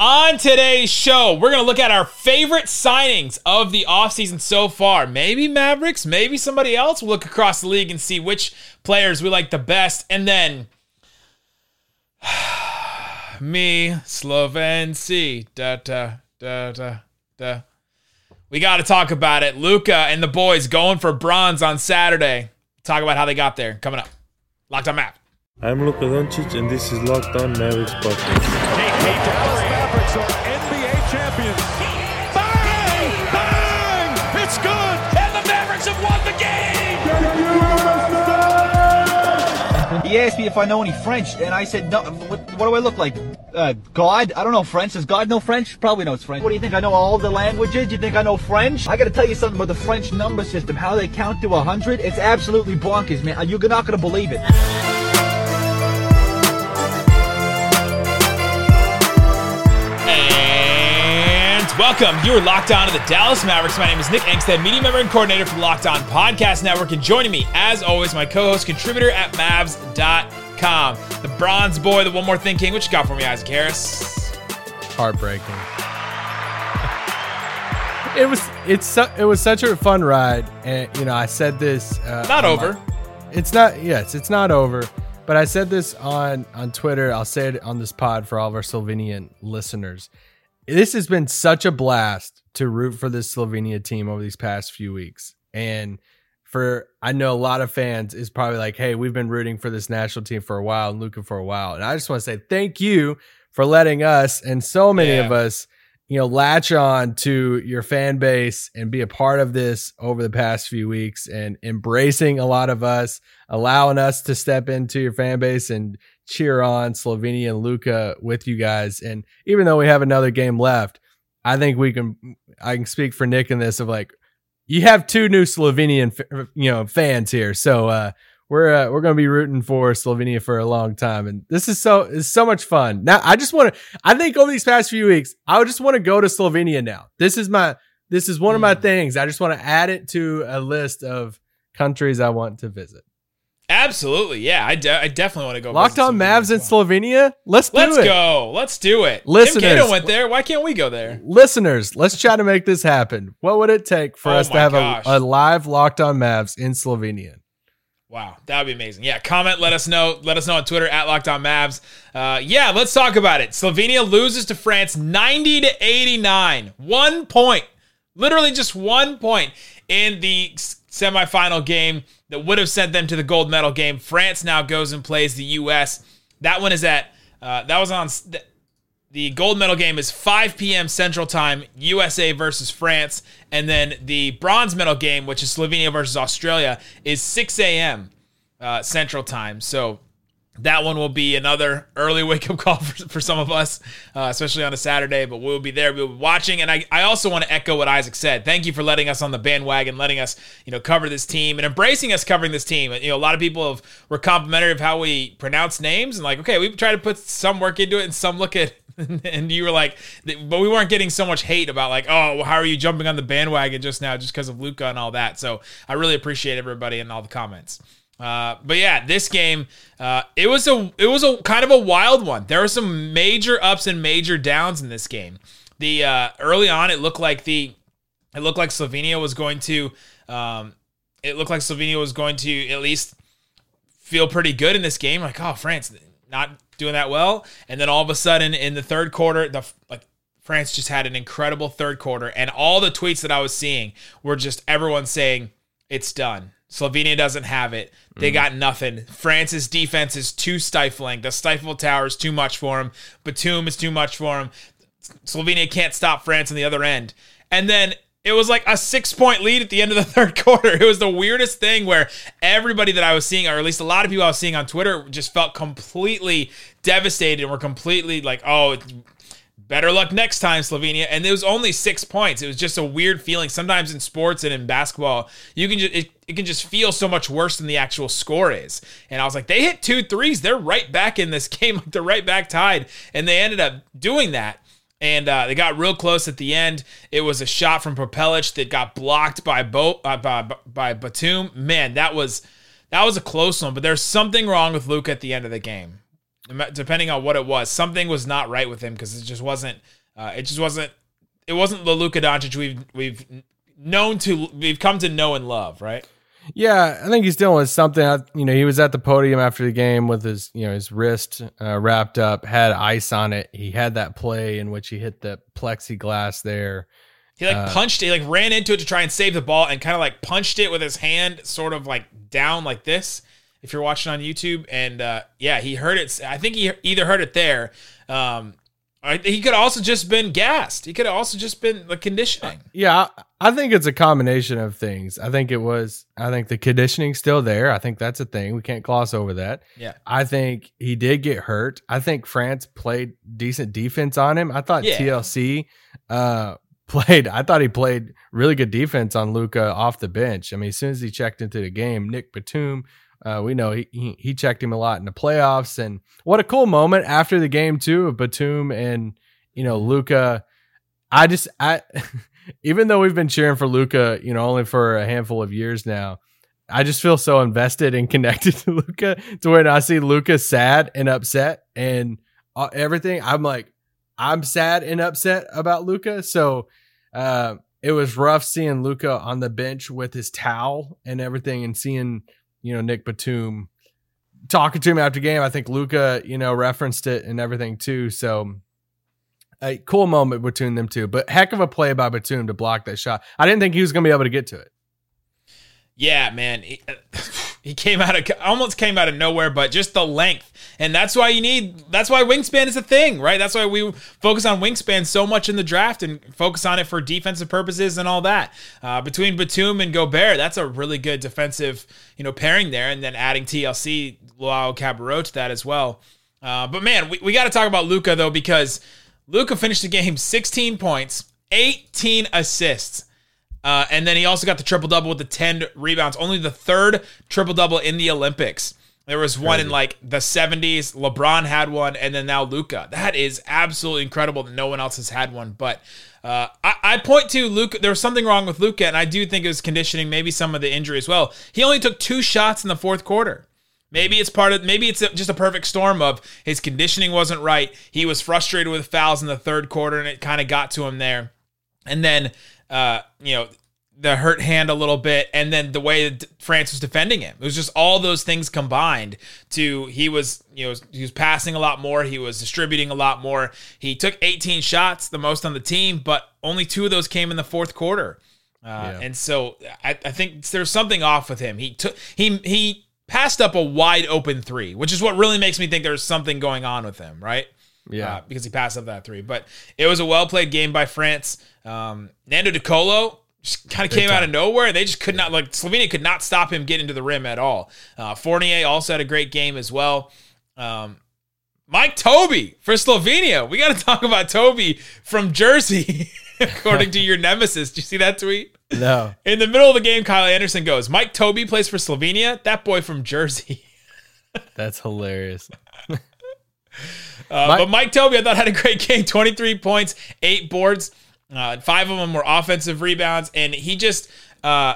On today's show, we're going to look at our favorite signings of the offseason so far. Maybe Mavericks, maybe somebody else. We'll look across the league and see which players we like the best. And then, me, Slovenci. Da, da, da, da, da. We got to talk about it. Luka and the boys going for bronze on Saturday. Talk about how they got there. Coming up. Locked on Map. I'm Luka Doncic, and this is Locked On Mavericks podcast. Hey, hey, Dallas Mavericks are NBA champions. Bang! Bang! It's good! And the Mavericks have won the game! He asked me if I know any French, and I said, no. What, what do I look like? Uh, God? I don't know French. Does God know French? Probably knows French. What do you think? I know all the languages? You think I know French? I gotta tell you something about the French number system. How they count to 100? It's absolutely bonkers, man. You're not gonna believe it. And welcome. You are locked on to the Dallas Mavericks. My name is Nick Angstadt, media member and coordinator for the Locked On Podcast Network. And joining me, as always, my co host, contributor at Mavs.com, the bronze boy, the one more thing king. What you got for me, Isaac Harris? Heartbreaking. it was it's su- it was such a fun ride, and you know I said this. Uh, not over. My, it's not. Yes, it's not over. But I said this on on Twitter. I'll say it on this pod for all of our Slovenian listeners this has been such a blast to root for this Slovenia team over these past few weeks. And for I know a lot of fans is probably like, hey, we've been rooting for this national team for a while and looking for a while. And I just want to say thank you for letting us and so many yeah. of us, you know, latch on to your fan base and be a part of this over the past few weeks and embracing a lot of us, allowing us to step into your fan base and cheer on Slovenia and Luka with you guys. And even though we have another game left, I think we can. I can speak for Nick in this of like, you have two new Slovenian, you know, fans here, so uh, we're uh, we're gonna be rooting for Slovenia for a long time, and this is so it's so much fun. Now, I just want to. I think over these past few weeks, I just want to go to Slovenia now. This is my this is one of my hmm. things. I just want to add it to a list of countries I want to visit. Absolutely, yeah. I, de- I definitely want to go. Locked on Mavs in Slovenia. Let's do let's it. go. Let's do it. Listeners, Tim Cato went there. Why can't we go there? Listeners, let's try to make this happen. What would it take for oh us to have a, a, live Locked on Mavs in Slovenia? Wow, that would be amazing. Yeah, comment. Let us know. Let us know on Twitter at Locked On Mavs. Uh, yeah, let's talk about it. Slovenia loses to France ninety to eighty nine. One point, literally just one point in the semifinal game that would have sent them to the gold medal game. France now goes and plays the U.S. That one is at uh, that was on the gold medal game is 5 p.m. Central Time, USA versus France, and then the bronze medal game, which is Slovenia versus Australia, is 6 a.m. Uh, Central Time. So that one will be another early wake up call for, for some of us, uh, especially on a Saturday, but we'll be there. We'll be watching. And I, I also want to echo what Isaac said. Thank you for letting us on the bandwagon, letting us, you know, cover this team and embracing us covering this team. You know, a lot of people have, were complimentary of how we pronounce names and like, okay, we try to put some work into it and some look at and you were like, but we weren't getting so much hate about like, oh, how are you jumping on the bandwagon just now just because of Luka and all that. So I really appreciate everybody and all the comments. Uh, but yeah, this game, uh, it was a it was a kind of a wild one. There were some major ups and major downs in this game. The uh, early on, it looked like the it looked like Slovenia was going to um, it looked like Slovenia was going to at least feel pretty good in this game. Like, oh, France not doing that well, and then all of a sudden in the third quarter, the like France just had an incredible third quarter, and all the tweets that I was seeing were just everyone saying it's done Slovenia doesn't have it. They mm. got nothing. France's defense is too stifling. The stifle tower is too much for him. Batum is too much for him. Slovenia can't stop France on the other end. And then it was like a six point lead at the end of the third quarter. It was the weirdest thing where everybody that I was seeing, or at least a lot of people I was seeing on Twitter, just felt completely devastated and were completely like, oh, better luck next time, Slovenia. And it was only six points. It was just a weird feeling. Sometimes in sports and in basketball, you can just it, it can just feel so much worse than the actual score is. And I was like, they hit two threes. They're right back in this game. They're right back tied. And they ended up doing that. And uh, they got real close at the end. It was a shot from Prepelic that got blocked by Bo uh, by, by Batum. Man, that was that was a close one. But there's something wrong with Luke at the end of the game. Depending on what it was. Something was not right with him because it just wasn't. Uh, it just wasn't. It wasn't the Luka Doncic we've we've known to we've come to know and love, right? Yeah, I think he's dealing with something. You know, he was at the podium after the game with his, you know, his wrist uh, wrapped up, had ice on it. He had that play in which he hit the plexiglass there. He like uh, punched it, he like ran into it to try and save the ball and kind of like punched it with his hand, sort of like down like this. If you're watching on YouTube, and uh, yeah, he heard it. I think he either heard it there, um, he could also just been gassed. He could have also just been the conditioning. Yeah, I think it's a combination of things. I think it was. I think the conditioning's still there. I think that's a thing. We can't gloss over that. Yeah. I think he did get hurt. I think France played decent defense on him. I thought yeah. TLC uh, played. I thought he played really good defense on Luka off the bench. I mean, as soon as he checked into the game, Nick Batum uh, we know he, he, he checked him a lot in the playoffs, and what a cool moment after the game too of Batum and you know Luka. I just I even though we've been cheering for Luka, you know, only for a handful of years now, I just feel so invested and connected to Luka to when I see Luka sad and upset and uh, everything. I'm like, I'm sad and upset about Luka. So uh, it was rough seeing Luka on the bench with his towel and everything, and seeing you know, Nick Batum talking to him after game. I think Luka, you know, referenced it and everything too. So a cool moment between them two, but heck of a play by Batum to block that shot. I didn't think he was going to be able to get to it. Yeah, man. Uh, He, came out of almost came out of nowhere, but just the length. And that's why you need that's why wingspan is a thing, right? That's why we focus on wingspan so much in the draft and focus on it for defensive purposes and all that. Uh, between Batum and Gobert, that's a really good defensive, you know, pairing there. And then adding TLC, Luwawu-Cabarrot to that as well. Uh, but man, we, we got to talk about Luka though, because Luka finished the game 16 points, 18 assists. Uh, and then he also got the triple double with the 10 rebounds, only the third triple double in the Olympics. There was one in like the 70s. LeBron had one, and then now Luka. That is absolutely incredible that no one else has had one. But uh, I, I, point to Luka. There was something wrong with Luka, and I do think it was conditioning, maybe some of the injury as well. He only took two shots in the fourth quarter. Maybe it's part of. Maybe it's just a perfect storm of his conditioning wasn't right. He was frustrated with fouls in the third quarter, and it kind of got to him there. And then uh, you know, the hurt hand a little bit, and then the way that France was defending him. It was just all those things combined to he was, you know, he was passing a lot more, he was distributing a lot more. He took 18 shots, the most on the team, but only two of those came in the fourth quarter. Uh, yeah. And so I, I think there's something off with him. He took he he passed up a wide open three, which is what really makes me think there's something going on with him, right? Yeah, uh, because he passed up that three. But it was a well played game by France. Um, Nando De Colo just kind of came out of nowhere. They just could not like Slovenia could not stop him getting to the rim at all. Uh, Fournier also had a great game as well. Um, Mike Tobey for Slovenia. We got to talk about Tobey from Jersey, according to your nemesis. Do you see that tweet? No. In the middle of the game, Kyle Anderson goes, Mike Tobey plays for Slovenia. That boy from Jersey. That's hilarious. uh, but Mike Tobey, I thought had a great game. 23 points, eight boards. Uh, five of them were offensive rebounds, and he just uh,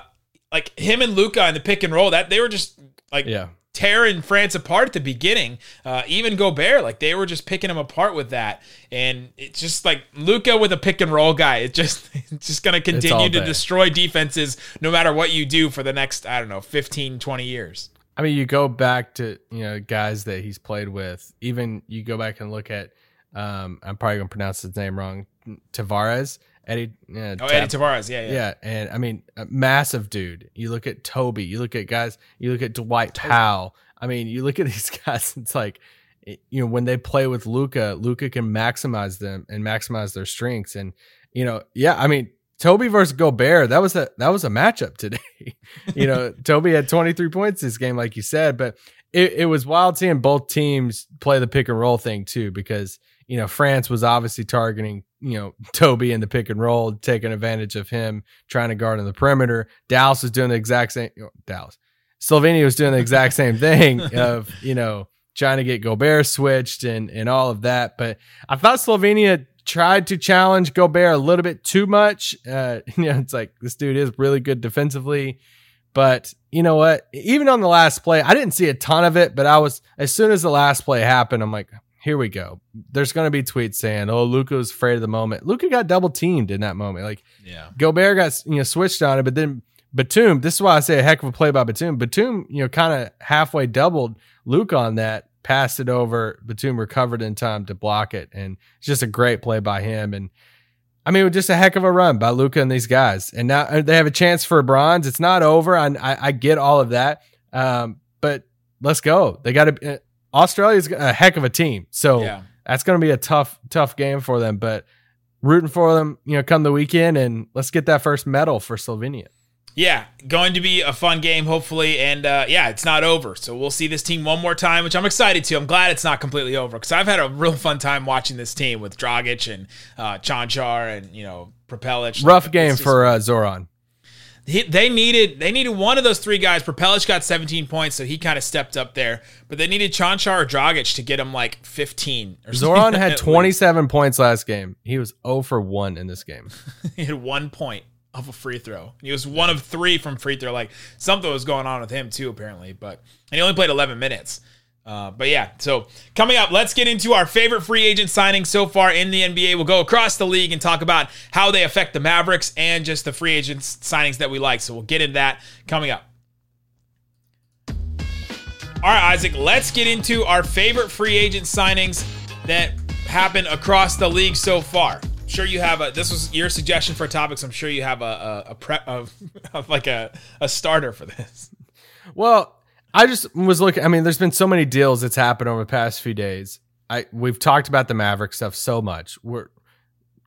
like him and Luka in the pick and roll. That they were just like yeah. tearing France apart at the beginning. Uh, even Gobert, like they were just picking him apart with that, and it's just like Luka with a pick and roll guy. It's just it's just gonna continue to destroy defenses no matter what you do for the next I don't know 15, 20 years. I mean, you go back to you know guys that he's played with. Even you go back and look at. Um, I'm probably gonna pronounce his name wrong. Tavares, Edy. Uh, oh, Edy Tavares, yeah, yeah, yeah. And I mean, massive dude. You look at Tobey. You look at guys. You look at Dwight Powell. I mean, you look at these guys. It's like, you know, when they play with Luka, Luka can maximize them and maximize their strengths. And you know, yeah, I mean, Tobey versus Gobert. That was a that was a matchup today. you know, Tobey had 23 points this game, like you said, but it, it was wild seeing both teams play the pick and roll thing too, because you know, France was obviously targeting, you know, Tobey in the pick and roll, taking advantage of him trying to guard on the perimeter. Dallas was doing the exact same. You know, Dallas, Slovenia was doing the exact same thing of, you know, trying to get Gobert switched and and all of that. But I thought Slovenia tried to challenge Gobert a little bit too much. Uh, you know, it's like this dude is really good defensively, but you know what? Even on the last play, I didn't see a ton of it, but I was as soon as the last play happened, I'm like, here we go. There's going to be tweets saying, "Oh, Luka was afraid of the moment." Luka got double teamed in that moment. Like Yeah. Gobert got you know switched on it, but then Batum. This is why I say a heck of a play by Batum. Batum, you know, kind of halfway doubled Luke on that, passed it over. Batum recovered in time to block it, and it's just a great play by him. And I mean, it was just a heck of a run by Luka and these guys. And now uh, they have a chance for a bronze. It's not over. I I, I get all of that, um, but let's go. They got to. Uh, Australia's a heck of a team, so Yeah. that's going to be a tough tough game for them. But rooting for them, you know, come the weekend, and let's get that first medal for Slovenia. Yeah, going to be a fun game, hopefully. And uh, yeah, it's not over. So we'll see this team one more time, which I'm excited to. I'm glad it's not completely over because I've had a real fun time watching this team with Dragic and uh, Cancar and, you know, Prepelic. Rough It's game just- for uh, Zoran. he, they needed they needed one of those three guys. Prepelic got 17 points, so he kind of stepped up there. But they needed Cancar or Dragic to get him like 15. Or Zoran had at least. 27 points last game. He was 0 for 1 in this game. he had one point of a free throw. He was one of three from free throw. Like something was going on with him too, apparently. But and he only played 11 minutes. Uh, but yeah, so coming up, let's get into our favorite free agent signings so far in the NBA. We'll go across the league and talk about how they affect the Mavericks and just the free agent signings that we like. So we'll get into that coming up. All right, Isaac, let's get into our favorite free agent signings that happened across the league so far. Sure you have a. This was your suggestion for topics. I'm sure you have a a, a prep of, of like a a starter for this. Well, I just was looking. I mean, there's been so many deals that's happened over the past few days. I we've talked about the Maverick stuff so much. We're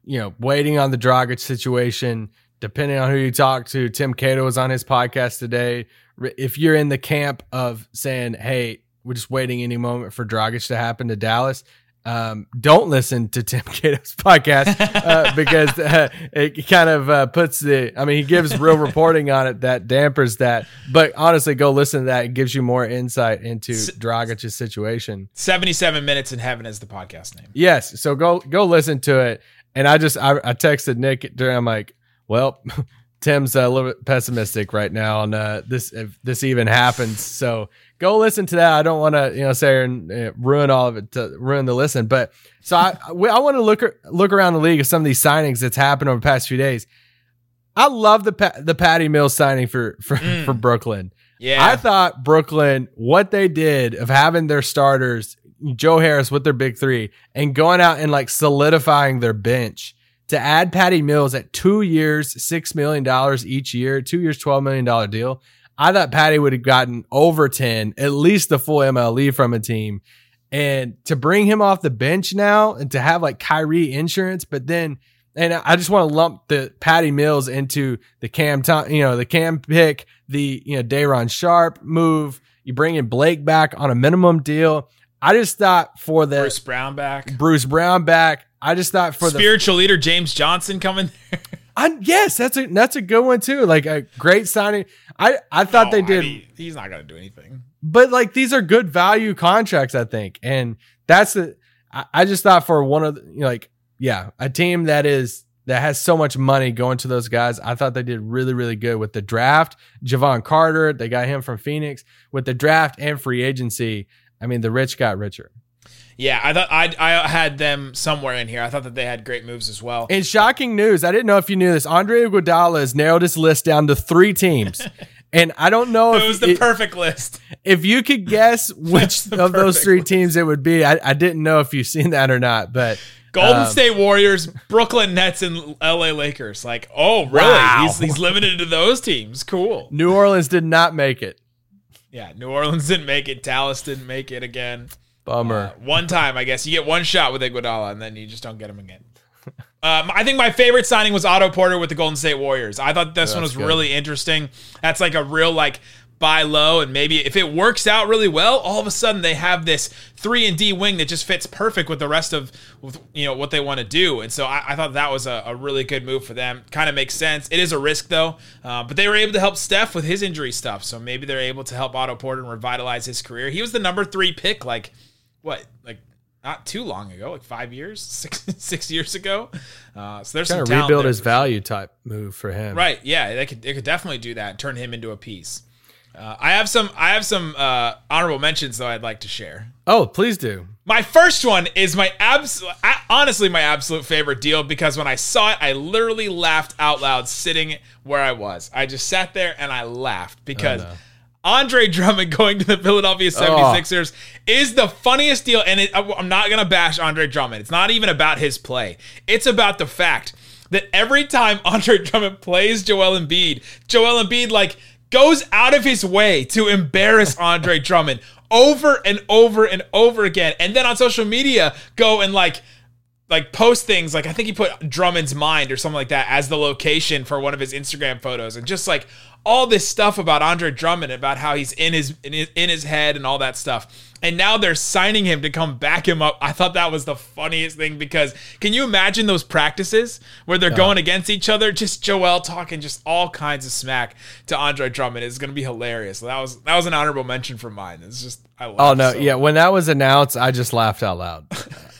you know waiting on the Dragic situation. Depending on who you talk to, Tim Cato was on his podcast today. If you're in the camp of saying, "Hey, we're just waiting any moment for Dragic to happen to Dallas," um, don't listen to Tim Cato's podcast uh, because uh, it kind of uh, puts the. I mean, he gives real reporting on it that dampers that. But honestly, go listen to that. It gives you more insight into Dragic's situation. 77 minutes in heaven is the podcast name. Yes, so go go listen to it. And I just I, I texted Nick during. I'm like, well. Tim's a little bit pessimistic right now on uh, this if this even happens. So go listen to that. I don't want to you know say and uh, ruin all of it to ruin the listen. But so I I want to look look around the league of some of these signings that's happened over the past few days. I love the the Patty Mills signing for for, for Brooklyn. Yeah, I thought Brooklyn, what they did of having their starters, Joe Harris with their big three, and going out and like solidifying their bench to add Patty Mills at two years, $6 million each year, two years, $12 million deal. I thought Patty would have gotten over 10, at least the full MLE from a team. And to bring him off the bench now and to have like Kyrie insurance, but then, and I just want to lump the Patty Mills into the Cam, Tom, you know, the Cam pick, the, you know, Day'Ron Sharpe move. You bring in Blake back on a minimum deal. I just thought for the Bruce Brown back. Bruce Brown back. I just thought for the Spiritual leader James Johnson coming there. I, yes, that's a that's a good one too. Like a great signing. I I thought they No, I did, mean, he's not going to do anything. but like these are good value contracts. I think, and that's the. I, I just thought for one of the, you know, like yeah, a team that is that has so much money going to those guys. I thought they did really really good with the draft. Jevon Carter, they got him from Phoenix with the draft and free agency. I mean, the rich got richer. Yeah, I thought I I had them somewhere in here. I thought that they had great moves as well. In shocking news, I didn't know if you knew this. Andre Iguodala has narrowed his list down to three teams, and I don't know it if was the it- perfect list. if you could guess which of those three list. teams it would be. I, I didn't know if you've seen that or not, but Golden um, State Warriors, Brooklyn Nets, and LA Lakers. Like, oh, really? Wow. He's, he's limited to those teams. Cool. New Orleans did not make it. Yeah, New Orleans didn't make it. Dallas didn't make it again. Bummer. Uh, one time, I guess. You get one shot with Iguodala, and then you just don't get him again. Um, I think my favorite signing was Otto Porter with the Golden State Warriors. I thought this one was good. really interesting. That's like a real like buy low, and maybe if it works out really well, all of a sudden they have this three and D wing that just fits perfect with the rest of with, you know what they want to do. And so I, I thought that was a, a really good move for them. Kind of makes sense. It is a risk though, uh, but they were able to help Steph with his injury stuff. So maybe they're able to help Otto Porter and revitalize his career. He was the number three pick, like what, like not too long ago, like five years, six six years ago. Uh, so there's Kind some of rebuild his value type move for him. Right. Yeah, they could they could definitely do that and turn him into a piece. Uh, I have some. I have some uh, honorable mentions though. I'd like to share. Oh, please do. My first one is my absolute, honestly, my absolute favorite deal because when I saw it, I literally laughed out loud sitting where I was. I just sat there and I laughed because no. Andre Drummond going to the Philadelphia 76ers is the funniest deal. And it, I'm not going to bash Andre Drummond. It's not even about his play, it's about the fact that every time Andre Drummond plays Joel Embiid, Joel Embiid, like, goes out of his way to embarrass Andre Drummond over and over and over again. And then on social media, go and like, like post things like I think he put Drummond's mind or something like that as the location for one of his Instagram photos and just like all this stuff about Andre Drummond about how he's in his in his, in his head and all that stuff. And now they're signing him to come back him up. I thought that was the funniest thing because can you imagine those practices where they're going against each other? Just Joel talking just all kinds of smack to Andre Drummond going to be hilarious. That was that was an honorable mention for mine. It's just I love Oh no, yeah. When that was announced, I just laughed out loud.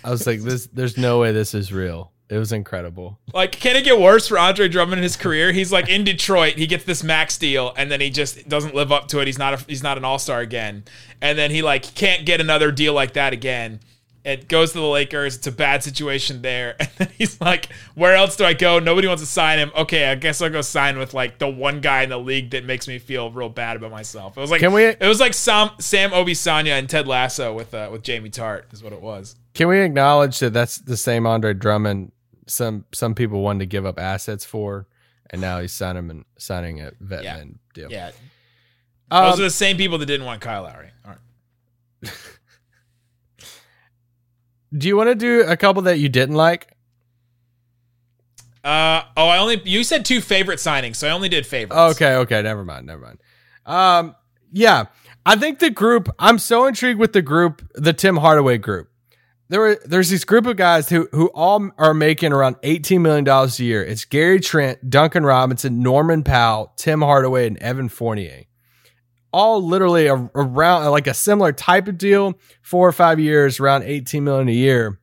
I was like, "This, there's no way this is real." It was incredible. Like, can it get worse for Andre Drummond in his career? He's like in Detroit, he gets this max deal, and then he just doesn't live up to it. He's not a, he's not an all star again, and then he like can't get another deal like that again. It goes to the Lakers. It's a bad situation there, and then he's like, "Where else do I go? Nobody wants to sign him. Okay, I guess I'll go sign with like the one guy in the league that makes me feel real bad about myself." It was like, Can we- It was like Sam Sam Obisanya and Ted Lasso with uh, with Jamie Tartt is what it was. Can we acknowledge that that's the same Andre Drummond? Some some people wanted to give up assets for, and now he's signing signing a vet Yeah. deal. Yeah, Um, those are the same people that didn't want Kyle Lowry. All right. do you want to do a couple that you didn't like? Uh oh, I only you said two favorite signings, so I only did favorites. Okay, okay, never mind, never mind. Um, yeah, I think the group. I'm so intrigued with the group, the Tim Hardaway group. There were there's this group of guys who who all are making around 18 million dollars a year. It's Gary Trent, Duncan Robinson, Norman Powell, Tim Hardaway, and Evan Fournier. All literally a, around like a similar type of deal, four or five years, around 18 million a year.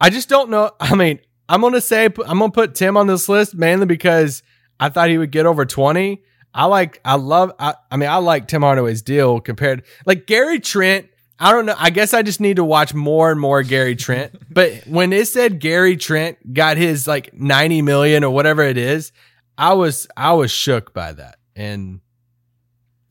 I just don't know. I mean, I'm gonna say I'm gonna put Tim on this list mainly because I thought he would get over 20. I like, I love, I, I mean, I like Tim Hardaway's deal compared, like Gary Trent. I don't know. I guess I just need to watch more and more Gary Trent. But when it said Gary Trent got his like 90 million or whatever it is, I was, I was shook by that. And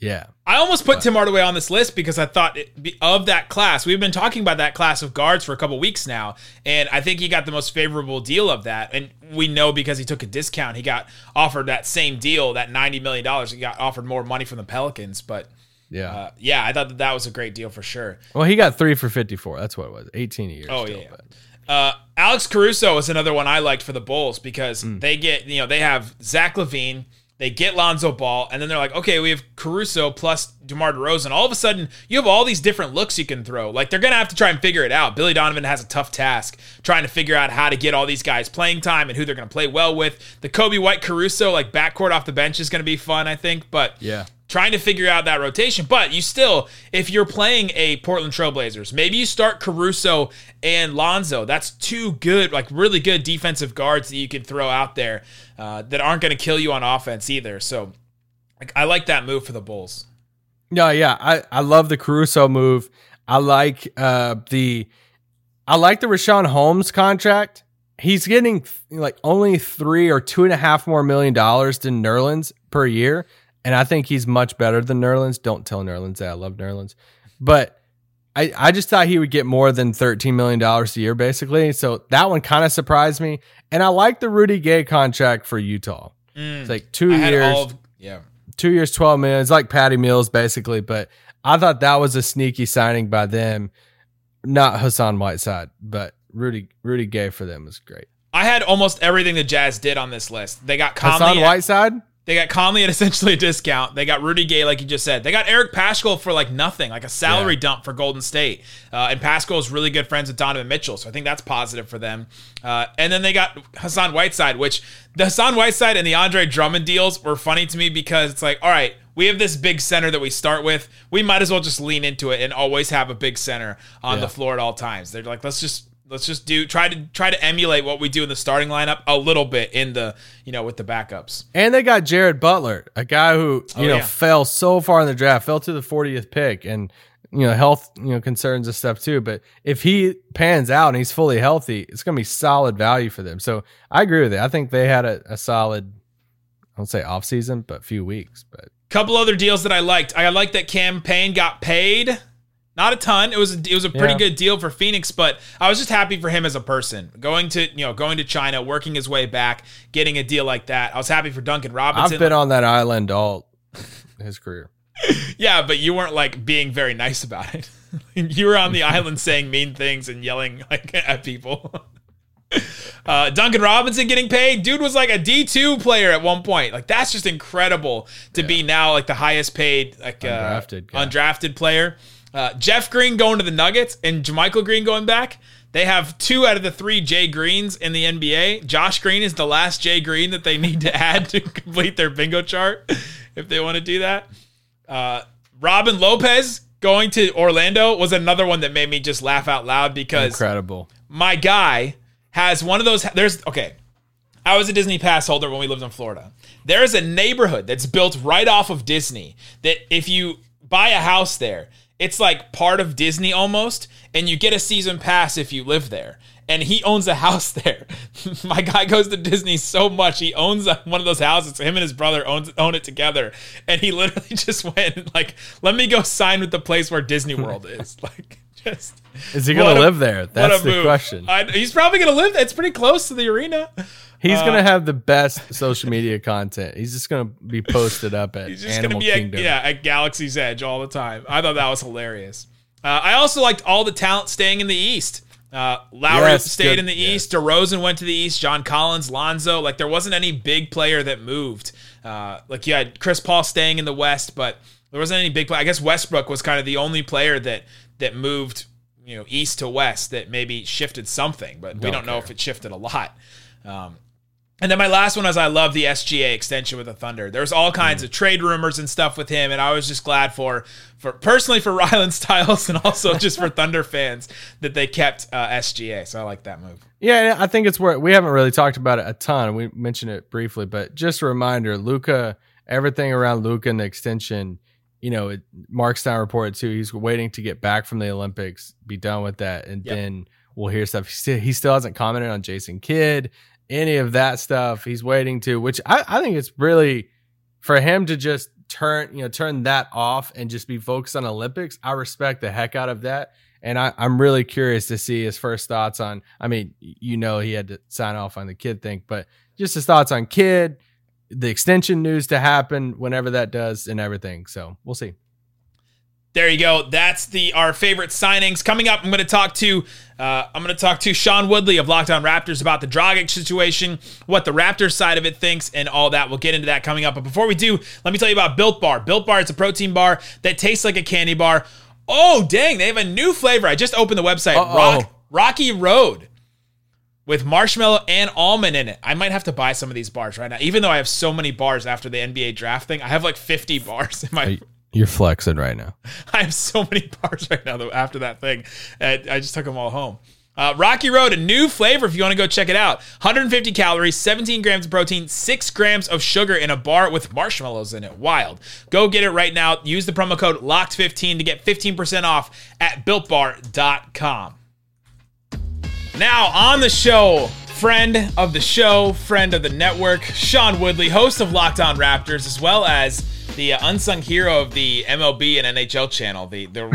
yeah, I almost put Tim Hardaway on this list because I thought it, be- of that class. We've been talking about that class of guards for a couple weeks now, and I think he got the most favorable deal of that. And we know because he took a discount, he got offered that same deal, that ninety million dollars. He got offered more money from the Pelicans, but yeah. uh, yeah, I thought that that was a great deal for sure. well, he got three for 54. That's what it was. 18 years. year. Oh still, yeah. but- Uh, Alex Caruso is another one I liked for the Bulls because Hmm. they get you know they have Zach LaVine, they get Lonzo Ball, and then they're like, okay, we have Caruso plus DeMar DeRozan. All of a sudden, you have all these different looks you can throw. Like they're gonna have to try and figure it out. Billy Donovan has a tough task trying to figure out how to get all these guys playing time and who they're gonna play well with. The Coby White Caruso like backcourt off the bench is gonna be fun, I think, but Yeah. Trying to figure out that rotation. But you still, if you're playing a Portland Trailblazers, maybe you start Caruso and Lonzo. That's two good, like really good defensive guards that you could throw out there uh, that aren't going to kill you on offense either. So I like that move for the Bulls. Yeah, yeah, I, I love the Caruso move. I like uh the I like the Richaun Holmes contract. He's getting like only three or two and a half more million dollars than Nerlens per year, and I think he's much better than Nerlens. Don't tell Nerlens that I love Nerlens, but I I just thought he would get more than thirteen million dollars a year, basically. So that one kind of surprised me, and I like the Rudy Gay contract for Utah. It's like two Mm. I had years all of, yeah. two years, 12 million. It's like Patty Mills, basically. But I thought that was a sneaky signing by them. Not Hassan Whiteside, but Rudy Rudy Gay for them was great. I had almost everything the Jazz did on this list. They got Hassan Conley. At, Whiteside? They got Conley at essentially a discount. They got Rudy Gay, like you just said. They got Eric Paschall for like nothing, like a salary Yeah. dump for Golden State. Uh, and Paschall is really good friends with Donovan Mitchell, so I think that's positive for them. Uh, and then they got Hassan Whiteside, which the Hassan Whiteside and the Andre Drummond deals were funny to me because it's like, all right, we have this big center that we start with. We might as well just lean into it and always have a big center on Yeah. the floor at all times. They're like, let's just let's just do try to try to emulate what we do in the starting lineup a little bit in the you know with the backups. And they got Jared Butler, a guy who oh, you Oh, know yeah. fell so far in the draft, fell to the 40th pick, and you know health you know concerns and stuff too. But if he pans out and he's fully healthy, it's going to be solid value for them. So I agree with it. I think they had a, a solid, I don't say off season, but few weeks. But Couple other deals that I liked. I liked that Cam Payne got paid. Not a ton. It was a, it was a pretty Yeah. good deal for Phoenix, but I was just happy for him as a person. Going to you know going to China, working his way back, getting a deal like that. I was happy for Duncan Robinson. I've been on that island all his career. Yeah, but you weren't like being very nice about it. you were on the island saying mean things and yelling like at people. Uh, Duncan Robinson getting paid. Dude was like a D two player at one point. Like that's just incredible to be now like the highest paid like Undrafted uh, undrafted player. Uh, Jeff Green going to the Nuggets and JaMychal Green going back. They have two out of the three Jay Greens in the NBA. Josh Green is the last Jay Green that they need to add to complete their bingo chart if they want to do that. Uh, Robin Lopez going to Orlando was another one that made me just laugh out loud because Incredible. my guy has one of those. There's okay. I was a Disney pass holder when we lived in Florida. There's a neighborhood that's built right off of Disney that if you buy a house there, it's like part of Disney almost, and you get a season pass if you live there. And he owns a house there. My guy goes to Disney so much he owns one of those houses. Him and his brother owns own it together, and he literally just went like, "Let me go sign with the place where Disney World is." Like, just Is he going to live there? That's a the move. question. I, he's probably going to live. It's pretty close to the arena. He's Uh, going to have the best social media content. He's just going to be posted up at He's just Animal be at, Kingdom. yeah at Galaxy's Edge all the time. I thought that was hilarious. Uh, I also liked all the talent staying in the East. Uh, Lowry Yes, stayed good. in the Yes. East. DeRozan went to the East. John Collins, Lonzo. Like there wasn't any big player that moved. Uh, like you had Chris Paul staying in the West, but there wasn't any big player. I guess Westbrook was kind of the only player that that moved, you know, East to West that maybe shifted something, but we Don't don't know if it shifted a lot. Um, and then my last one was I love the SGA extension with the Thunder. There's all kinds Mm. of trade rumors and stuff with him, and I was just glad for, for personally for Rylan Stiles and also just for Thunder fans that they kept uh, SGA. So I like that move. Yeah, I think it's where we haven't really talked about it a ton. We mentioned it briefly, but just a reminder, Luka, everything around Luka and the extension, you know, it, Mark Stein reported too. He's waiting to get back from the Olympics, be done with that, and Yep. then we'll hear stuff. He still, he still hasn't commented on Jason Kidd, any of that stuff. He's waiting to, which I, I think it's really for him to just turn, you know, turn that off and just be focused on Olympics. I respect the heck out of that. And I, I'm really curious to see his first thoughts on. I mean, you know, he had to sign off on the Kidd thing, but just his thoughts on Kidd, the extension news to happen whenever that does, and everything. So we'll see. There you go. That's the our favorite signings coming up. I'm going to talk to uh, I'm going to talk to Sean Woodley of Locked On Raptors about the Dragic situation, what the Raptors side of it thinks, and all that. We'll get into that coming up. But before we do, let me tell you about Built Bar. Built Bar, it's a protein bar that tastes like a candy bar. Oh dang, they have a new flavor. I just opened the website. Rock, Rocky Road with marshmallow and almond in it. I might have to buy some of these bars right now, even though I have so many bars after the NBA draft thing. I have like 50 bars in my. You're flexing right now. I have so many bars right now though after that thing. And I just took them all home. Uh, Rocky Road, a new flavor if you want to go check it out. 150 calories, 17 grams of protein, 6 grams of sugar in a bar with marshmallows in it. Wild. Go get it right now. Use the promo code LOCKED15 to get 15% off at builtbar.com. Now on the show, friend of the show, friend of the network, Sean Woodley, host of Locked On Raptors, as well as the uh, unsung hero of the MLB and NHL channel, the the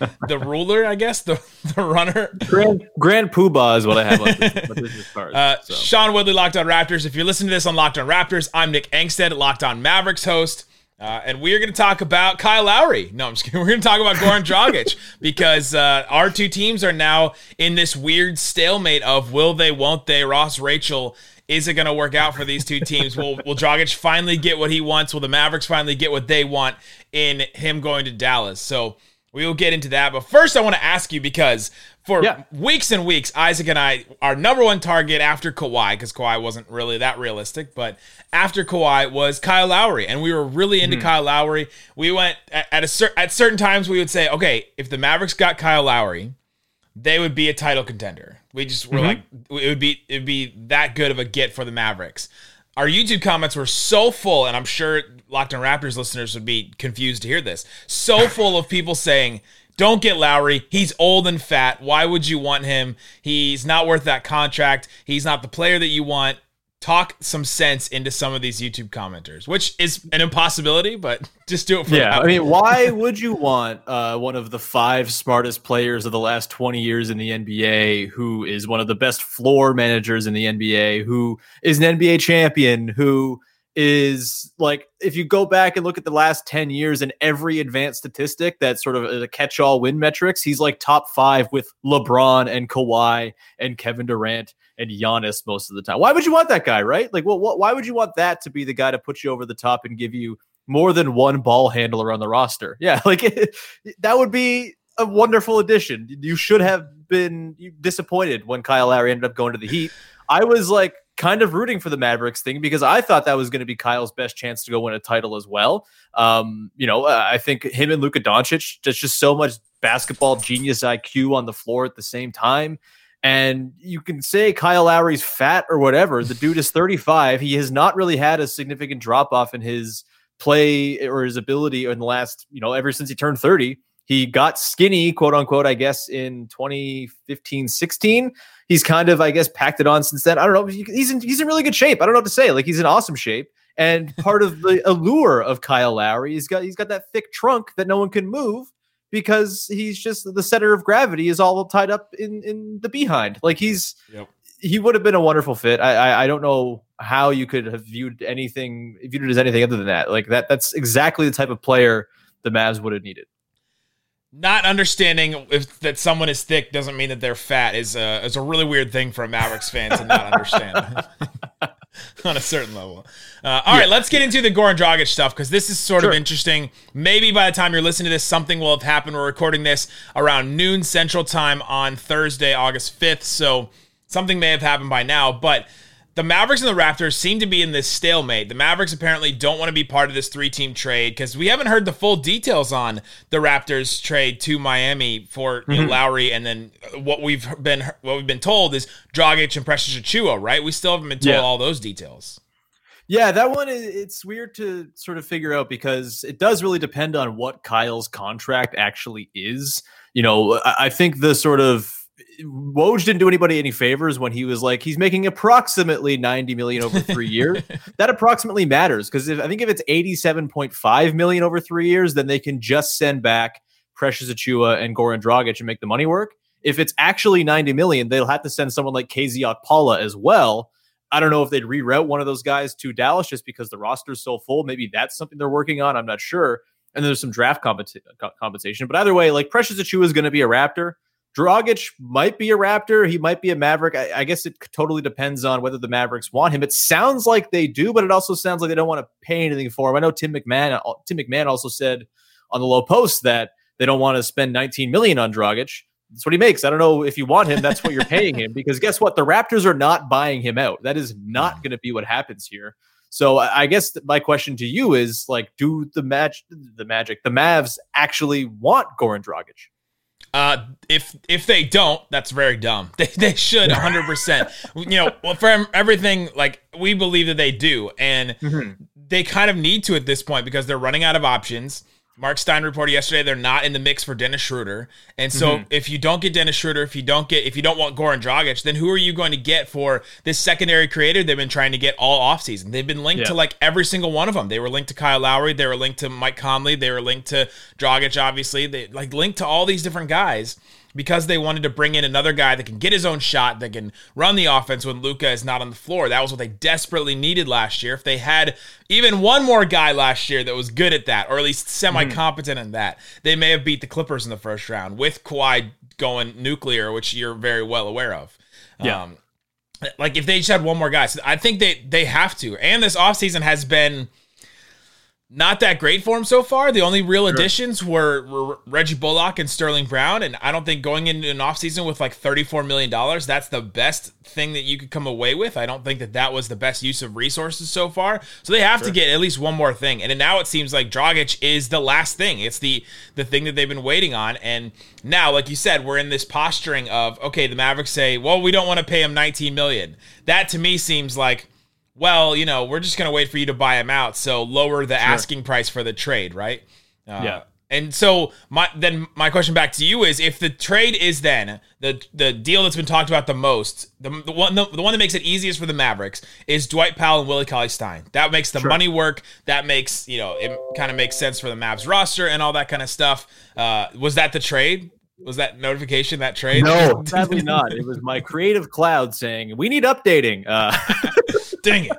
the, the ruler, I guess, the the runner. Grand, Grand Poobah is what I have this, on this card. Uh, so. Sean Woodley, Locked On Raptors. If you're listening to this on Locked On Raptors, I'm Nick Angstadt, Locked On Mavericks host. Uh, and we are going to talk about Kyle Lowry. No, I'm just kidding. We're going to talk about Goran Dragic because uh, our two teams are now in this weird stalemate of will they, won't they? Ross Rachel, is it going to work out for these two teams? will Will Dragic finally get what he wants? Will the Mavericks finally get what they want in him going to Dallas? So we will get into that. But first, I want to ask you because for Yeah. weeks and weeks, Isaac and I, our number one target after Kawhi, because Kawhi wasn't really that realistic, but after Kawhi was Kyle Lowry, and we were really into hmm. Kyle Lowry. We went at, at a cer- at certain times we would say, okay, if the Mavericks got Kyle Lowry, they would be a title contender. We just were mm-hmm. like, it would be it would be that good of a get for the Mavericks. Our YouTube comments were so full, and I'm sure Locked on Raptors listeners would be confused to hear this. So full of people saying, "Don't get Lowry. He's old and fat. Why would you want him? He's not worth that contract. He's not the player that you want." Talk some sense into some of these YouTube commenters, which is an impossibility, but just do it for Yeah. I mean, why would you want uh, one of the five smartest players of the last 20 years in the NBA, who is one of the best floor managers in the NBA, who is an NBA champion, who is like, if you go back and look at the last 10 years and every advanced statistic that's sort of a catch all win metrics, he's like top five with LeBron and Kawhi and Kevin Durant and Giannis most of the time. Why would you want that guy, right? Like, what, why would you want that to be the guy to put you over the top and give you more than one ball handler on the roster. Yeah, like that would be a wonderful addition. You should have been disappointed when Kyle Lowry ended up going to the Heat. I was like kind of rooting for the Mavericks thing because I thought that was going to be Kyle's best chance to go win a title as well. Um, you know, uh, I think him and Luka Doncic, there's just so much basketball genius IQ on the floor at the same time. And you can say Kyle Lowry's fat or whatever. The dude is 35. He has not really had a significant drop off in his play or his ability in the last, you know, ever since he turned 30. He got skinny, quote unquote, I guess, in 2015 16. He's kind of, I guess, packed it on since then. I don't know. He's in, he's in really good shape. I don't know what to say. Like, he's in awesome shape. And part of the allure of Kyle Lowry, he's got he's got that thick trunk that no one can move because he's just the center of gravity is all tied up in in the behind. Like he's Yep. he would have been a wonderful fit. I, I I don't know how you could have viewed anything viewed it as anything other than that. Like that that's exactly the type of player the Mavs would have needed. Not understanding if that someone is thick doesn't mean that they're fat is a is a really weird thing for a Mavericks fan to not understand on a certain level. Uh, all right, let's get into the Goran Dragic stuff because this is sort of interesting. Maybe by the time you're listening to this, something will have happened. We're recording this around noon Central Time on Thursday, August 5th, so something may have happened by now, but. The Mavericks and the Raptors seem to be in this stalemate. The Mavericks apparently don't want to be part of this three team trade because we haven't heard the full details on the Raptors trade to Miami for you know, mm-hmm. Lowry, and then what we've been what we've been told is Dragic and Precious Achiuwa. Right? We still haven't been told Yeah. all those details. Yeah, that one it's weird to sort of figure out because it does really depend on what Kyle's contract actually is. You know, I, I think the sort of Woj didn't do anybody any favors when he was like he's making approximately 90 million over 3 years. that approximately matters because if I think if it's 87.5 million over 3 years then they can just send back Precious Achiuwa and Goran Dragic and make the money work. If it's actually 90 million, they'll have to send someone like KZ Okpala as well. I don't know if they'd reroute one of those guys to Dallas just because the roster's so full. Maybe that's something they're working on. I'm not sure. And there's some draft compensation. But either way, like Precious Achiuwa is going to be a Raptor. Dragic might be a Raptor. He might be a Maverick. I, I guess it totally depends on whether the Mavericks want him. It sounds like they do, but it also sounds like they don't want to pay anything for him. I know Tim McMahon. uh, Tim McMahon also said on the low post that they don't want to spend 19 million on Dragic. That's what he makes. I don't know if you want him, that's what you're paying him. Because guess what? The Raptors are not buying him out. That is not going to be what happens here. So I guess my question to you is like, do the match, the Magic, the Mavs actually want Goran Dragic? Uh, if if they don't, that's very dumb. They, they should 100. percent You know, well, for everything like we believe that they do, and they kind of need to at this point because they're running out of options. Mark Stein reported yesterday they're not in the mix for Dennis Schroeder, and so mm-hmm. if you don't get Dennis Schroeder, if you don't get if you don't want Goran Dragic, then who are you going to get for this secondary creator they've been trying to get all offseason? They've been linked to like every single one of them. They were linked to Kyle Lowry, they were linked to Mike Conley, they were linked to Dragic, obviously. They like linked to all these different guys because they wanted to bring in another guy that can get his own shot, that can run the offense when Luka is not on the floor. That was what they desperately needed last year. If they had even one more guy last year that was good at that, or at least semi competent in that, they may have beat the Clippers in the first round with Kawhi going nuclear, which you're very well aware of. Yeah. Um, like if they just had one more guy, so I think they they have to. And this offseason has been not that great for him so far. The only real additions were, were Reggie Bullock and Sterling Brown, and I don't think going into an offseason with like $34 million, that's the best thing that you could come away with. I don't think that that was the best use of resources so far. So they have sure. to get at least one more thing. And now it seems like Dragic is the last thing. It's the the thing that they've been waiting on. And now, like you said, we're in this posturing of okay, the Mavericks say, well, we don't want to pay him $19 million. That to me seems like well, you know, we're just going to wait for you to buy him out. So lower the sure. asking price for the trade, right? Uh, yeah. And so my then my question back to you is if the trade is then the the deal that's been talked about the most the, the one the, the one that makes it easiest for the Mavericks is Dwight Powell and Willie Cauley Stein. That makes the sure. money work. That makes you know it kind of makes sense for the Mavs roster and all that kind of stuff. Uh, was that the trade? Was that notification that trade? No, sadly not. It was my creative cloud saying we need updating. Uh, dang it,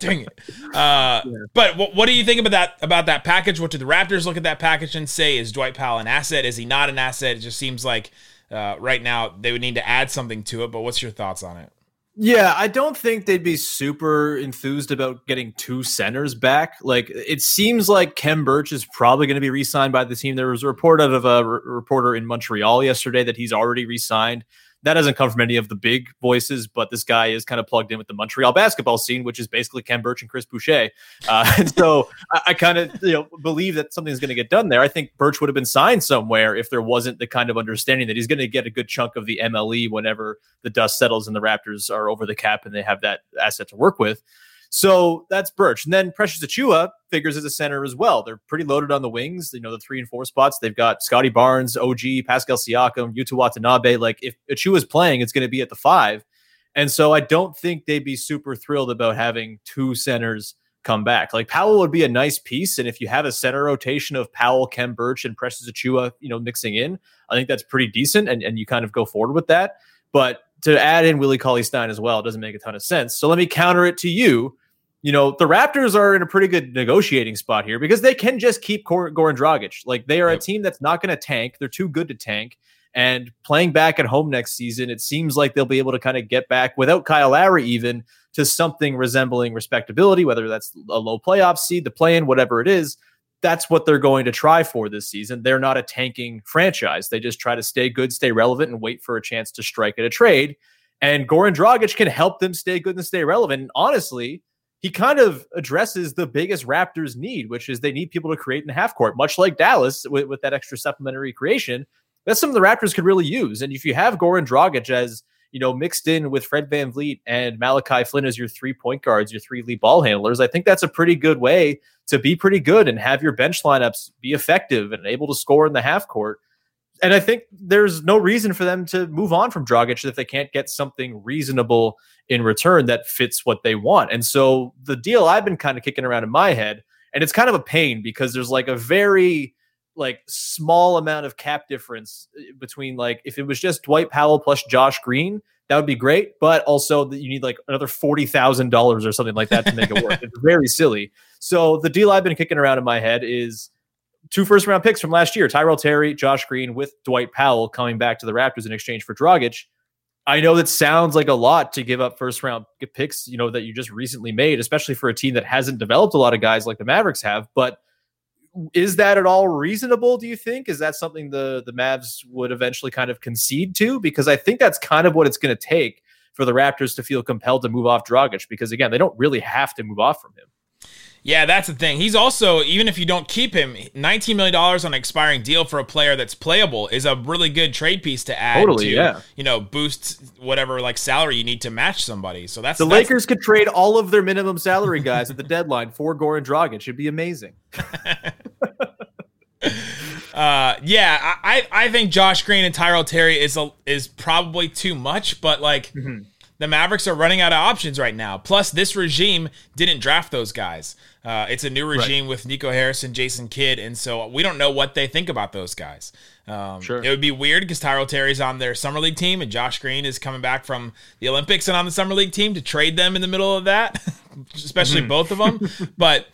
dang it. Uh, yeah. But what, what do you think about that about that package? What do the Raptors look at that package and say? Is Dwight Powell an asset? Is he not an asset? It just seems like uh, right now they would need to add something to it. But what's your thoughts on it? Yeah, I don't think they'd be super enthused about getting two centers back. Like it seems like Khem Birch is probably going to be re-signed by the team. There was a report out of a reporter in Montreal yesterday that he's already re-signed that doesn't come from any of the big voices, but this guy is kind of plugged in with the Montreal basketball scene, which is basically Khem Birch and Chris Boucher. Uh, and so I, I kind of you know believe that something's going to get done there. I think Birch would have been signed somewhere if there wasn't the kind of understanding that he's going to get a good chunk of the MLE whenever the dust settles and the Raptors are over the cap and they have that asset to work with. So that's Birch. And then Precious Achiuwa figures as a center as well. They're pretty loaded on the wings. You know, the three and four spots. They've got Scotty Barnes, OG, Pascal Siakam, Yuta Watanabe. Like if Achiuwa's playing, it's going to be at the five. And so I don't think they'd be super thrilled about having two centers come back. Like Powell would be a nice piece. And if you have a center rotation of Powell, Khem Birch, and Precious Achiuwa, you know, mixing in, I think that's pretty decent. And, and you kind of go forward with that. But to add in Willie Cauley Stein as well doesn't make a ton of sense. So let me counter it to you you know, the Raptors are in a pretty good negotiating spot here because they can just keep Goran Dragic. Like they are yep. a team that's not going to tank. They're too good to tank. And playing back at home next season, it seems like they'll be able to kind of get back without Kyle Lowry even to something resembling respectability, whether that's a low playoff seed, the play in, whatever it is. That's what they're going to try for this season. They're not a tanking franchise. They just try to stay good, stay relevant, and wait for a chance to strike at a trade. And Goran Dragic can help them stay good and stay relevant. And honestly, he kind of addresses the biggest Raptors need, which is they need people to create in the half court, much like Dallas with, with that extra supplementary creation. That's something the Raptors could really use. And if you have Goran Dragic as, you know, mixed in with Fred Van VanVleet and Malachi Flynn as your three point guards, your three lead ball handlers, I think that's a pretty good way to be pretty good and have your bench lineups be effective and able to score in the half court and I think there's no reason for them to move on from Dragic if they can't get something reasonable in return that fits what they want. And so the deal I've been kind of kicking around in my head, and it's kind of a pain because there's like a very like small amount of cap difference uh, between like if it was just Dwight Powell plus Josh Green, that would be great. But also that you need like another forty thousand dollars or something like that to make it work. it's very silly. So the deal I've been kicking around in my head is two first round picks from last year Tyrell Terry, Josh Green, with Dwight Powell coming back to the Raptors in exchange for Dragic. I know that sounds like a lot to give up first round picks, you know, that you just recently made, especially for a team that hasn't developed a lot of guys like the Mavericks have. But is that at all reasonable, do you think? Is that something the the Mavs would eventually kind of concede to? Because I think that's kind of what it's going to take for the Raptors to feel compelled to move off Dragic because again, they don't really have to move off from him. Yeah, that's the thing. He's also, even if you don't keep him, $19 million on an expiring deal for a player that's playable is a really good trade piece to add totally, to, yeah. you know, boost whatever like salary you need to match somebody. So that's the that's, Lakers could trade all of their minimum salary guys at the deadline for Goran Dragic. Should be amazing. uh, yeah, I, I think Josh Green and Tyrell Terry is a, is probably too much, but like mm-hmm. the Mavericks are running out of options right now. Plus, this regime didn't draft those guys. Uh, it's a new regime right. with Nico Harrison, Jason Kidd, and so we don't know what they think about those guys. Um, sure. It would be weird because Tyrell Terry's on their summer league team, and Josh Green is coming back from the Olympics and on the summer league team to trade them in the middle of that, especially mm-hmm. both of them. but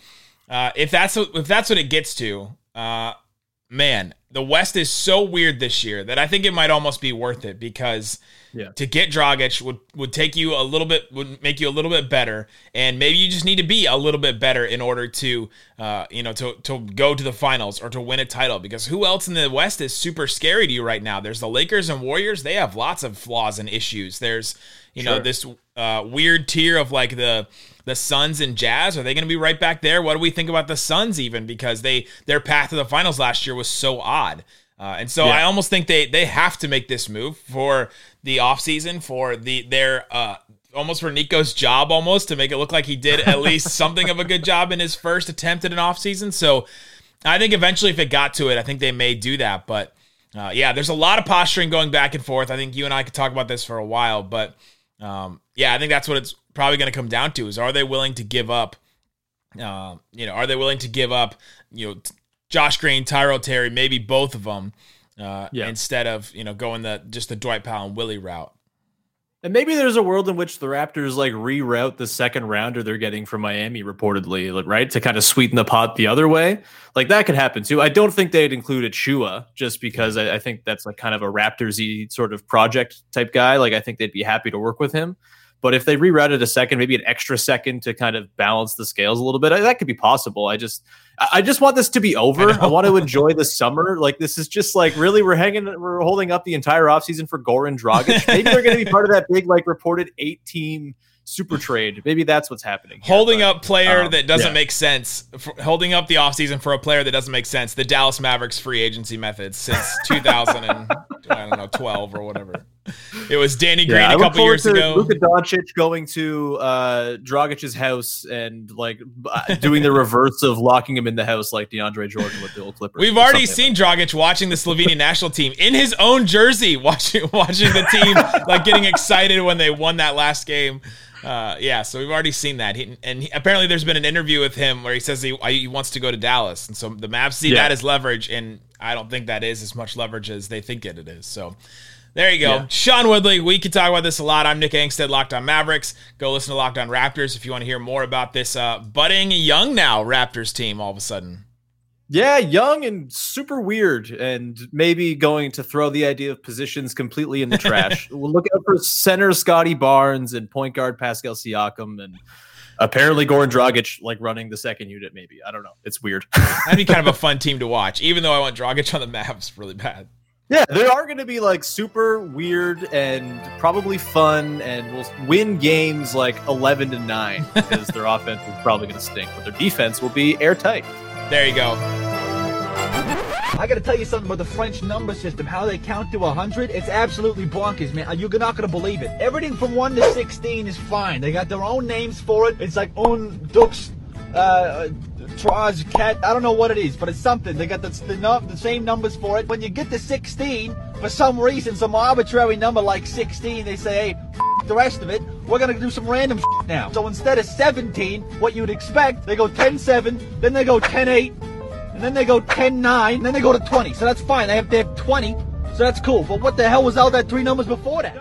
uh, if that's what, if that's what it gets to, uh, man, the West is so weird this year that I think it might almost be worth it because Yeah. to get Dragic would would take you a little bit would make you a little bit better, and maybe you just need to be a little bit better in order to uh, you know to to go to the finals or to win a title. Because who else in the West is super scary to you right now? There's the Lakers and Warriors. They have lots of flaws and issues. There's you know this uh, weird tier of like the the Suns and Jazz. Are they going to be right back there? What do we think about the Suns even because they their path to the finals last year was so odd. Uh, and so Yeah. I almost think they they have to make this move for the offseason for the their uh almost for Nico's job almost to make it look like he did at least something of a good job in his first attempt at an offseason. So I think eventually if it got to it, I think they may do that. But uh, yeah, there's a lot of posturing going back and forth. I think you and I could talk about this for a while, but um, yeah, I think that's what it's probably going to come down to: is are they willing to give up? Uh, you know, are they willing to give up? You know, Josh Green, Tyrell Terry, maybe both of them, uh, Yeah. instead of you know going the just the Dwight Powell and Willie route. And maybe there's a world in which the Raptors like reroute the second rounder they're getting from Miami, reportedly, right, to kind of sweeten the pot the other way. Like that could happen too. I don't think they'd include Achiuwa just because I, I think that's like kind of a Raptorsy sort of project type guy. Like I think they'd be happy to work with him. But if they rerouted a second, maybe an extra second to kind of balance the scales a little bit, I- that could be possible. I just, I I just want this to be over. I, want to enjoy the summer. Like this is just like really, we're hanging, we're holding up the entire offseason for Goran Dragic. Maybe they're going to be part of that big, like reported eight team super trade. Maybe that's what's happening. here, holding but- up player um, that doesn't yeah. make sense, for, holding up the offseason for a player that doesn't make sense. The Dallas Mavericks free agency methods since 2000 and I don't know 12 or whatever. It was Danny Green Yeah, a couple years to ago. Luka Doncic going to uh, Dragic's house and like doing the reverse of locking him in the house like DeAndre Jordan with the old Clippers. We've already seen Dragic watching the Slovenian national team in his own jersey, watching watching the team like getting excited when they won that last game. Uh, yeah, so we've already seen that. He, and he, apparently, there's been an interview with him where he says he, he wants to go to Dallas, and so the Mavs see Yeah. that as leverage, and I don't think that is as much leverage as they think it, it is. So. There you go. Yeah. Sean Woodley, we could talk about this a lot. I'm Nick Angstadt, Locked on Mavericks. Go listen to Locked on Raptors if you want to hear more about this uh, budding young now Raptors team all of a sudden. Yeah, young and super weird, and maybe going to throw the idea of positions completely in the trash. we'll look out for center Scotty Barnes and point guard Pascal Siakam, and apparently Goran Dragic like running the second unit. Maybe I don't know. It's weird. That'd be kind of a fun team to watch, even though I want Dragic on the Mavs really bad. Yeah, there are going to be like super weird and probably fun, and will win games like eleven to nine because their offense is probably going to stink, but their defense will be airtight. There you go. I gotta tell you something about the French number system, how they count to 100. It's absolutely bonkers, man. You're not gonna believe it. Everything from 1 to 16 is fine. They got their own names for it. It's like un, dux, uh, trois, cat. I don't know what it is, but it's something. They got the, the, the same numbers for it. When you get to 16, for some reason, some arbitrary number like 16, they say, hey, the rest of it, we're gonna do some random shit now. So instead of 17, what you'd expect, they go 10-7, then they go 10-8, and then they go 10 9, and then they go to 20. So that's fine. They have, they have 20. So that's cool. But what the hell was all that three numbers before that?